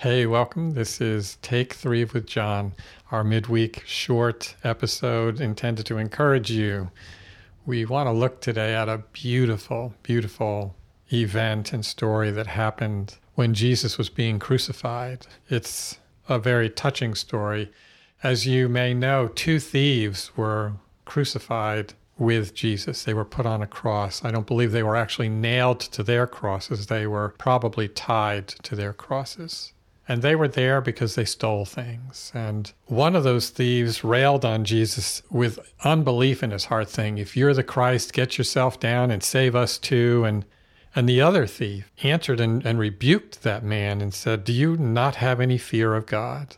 Hey, welcome. This is Take Three with John, our midweek short episode intended to encourage you. We want to look today at a beautiful, beautiful event and story that happened when Jesus was being crucified. It's a very touching story. As you may know, two thieves were crucified with Jesus. They were put on a cross. I don't believe they were actually nailed to their crosses, they were probably tied to their crosses. And they were there because they stole things. And one of those thieves railed on Jesus with unbelief in his heart, saying, If you're the Christ, get yourself down and save us too. And, and the other thief answered and, and rebuked that man and said, Do you not have any fear of God?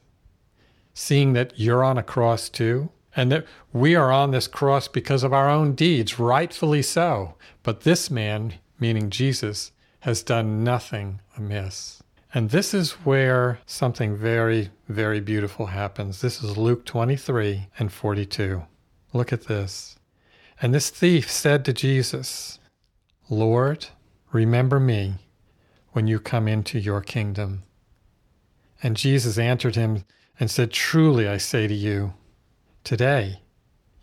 Seeing that you're on a cross too, and that we are on this cross because of our own deeds, rightfully so. But this man, meaning Jesus, has done nothing amiss. And this is where something very, very beautiful happens. This is Luke 23 and 42. Look at this. And this thief said to Jesus, Lord, remember me when you come into your kingdom. And Jesus answered him and said, Truly I say to you, today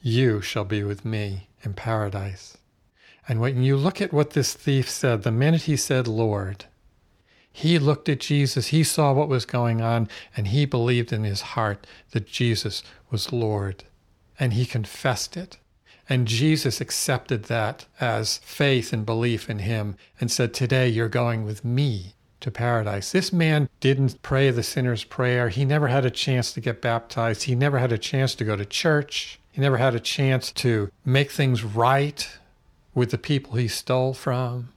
you shall be with me in paradise. And when you look at what this thief said, the minute he said, Lord, he looked at Jesus, he saw what was going on, and he believed in his heart that Jesus was Lord. And he confessed it. And Jesus accepted that as faith and belief in him and said, Today you're going with me to paradise. This man didn't pray the sinner's prayer. He never had a chance to get baptized. He never had a chance to go to church. He never had a chance to make things right with the people he stole from.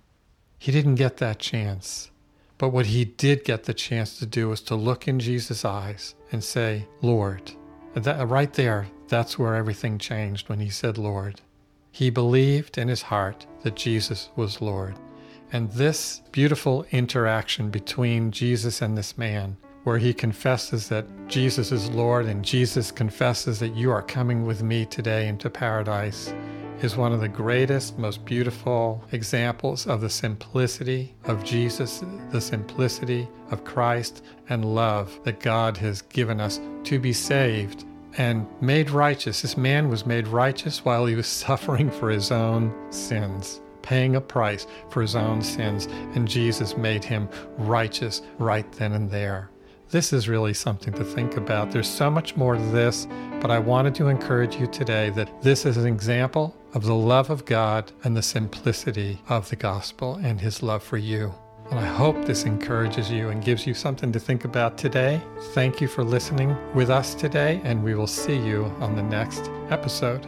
He didn't get that chance. But what he did get the chance to do was to look in Jesus' eyes and say, Lord. And that, right there, that's where everything changed when he said, Lord. He believed in his heart that Jesus was Lord. And this beautiful interaction between Jesus and this man, where he confesses that Jesus is Lord and Jesus confesses that you are coming with me today into paradise, is one of the greatest, most beautiful examples of the simplicity of Jesus, the simplicity of Christ, and love that God has given us to be saved and made righteous. This man was made righteous while he was suffering for his own sins, paying a price for his own sins, and Jesus made him righteous right then and there. This is really something to think about. There's so much more to this, but I wanted to encourage you today that this is an example of the love of God and the simplicity of the gospel and his love for you. And I hope this encourages you and gives you something to think about today. Thank you for listening with us today, and we will see you on the next episode.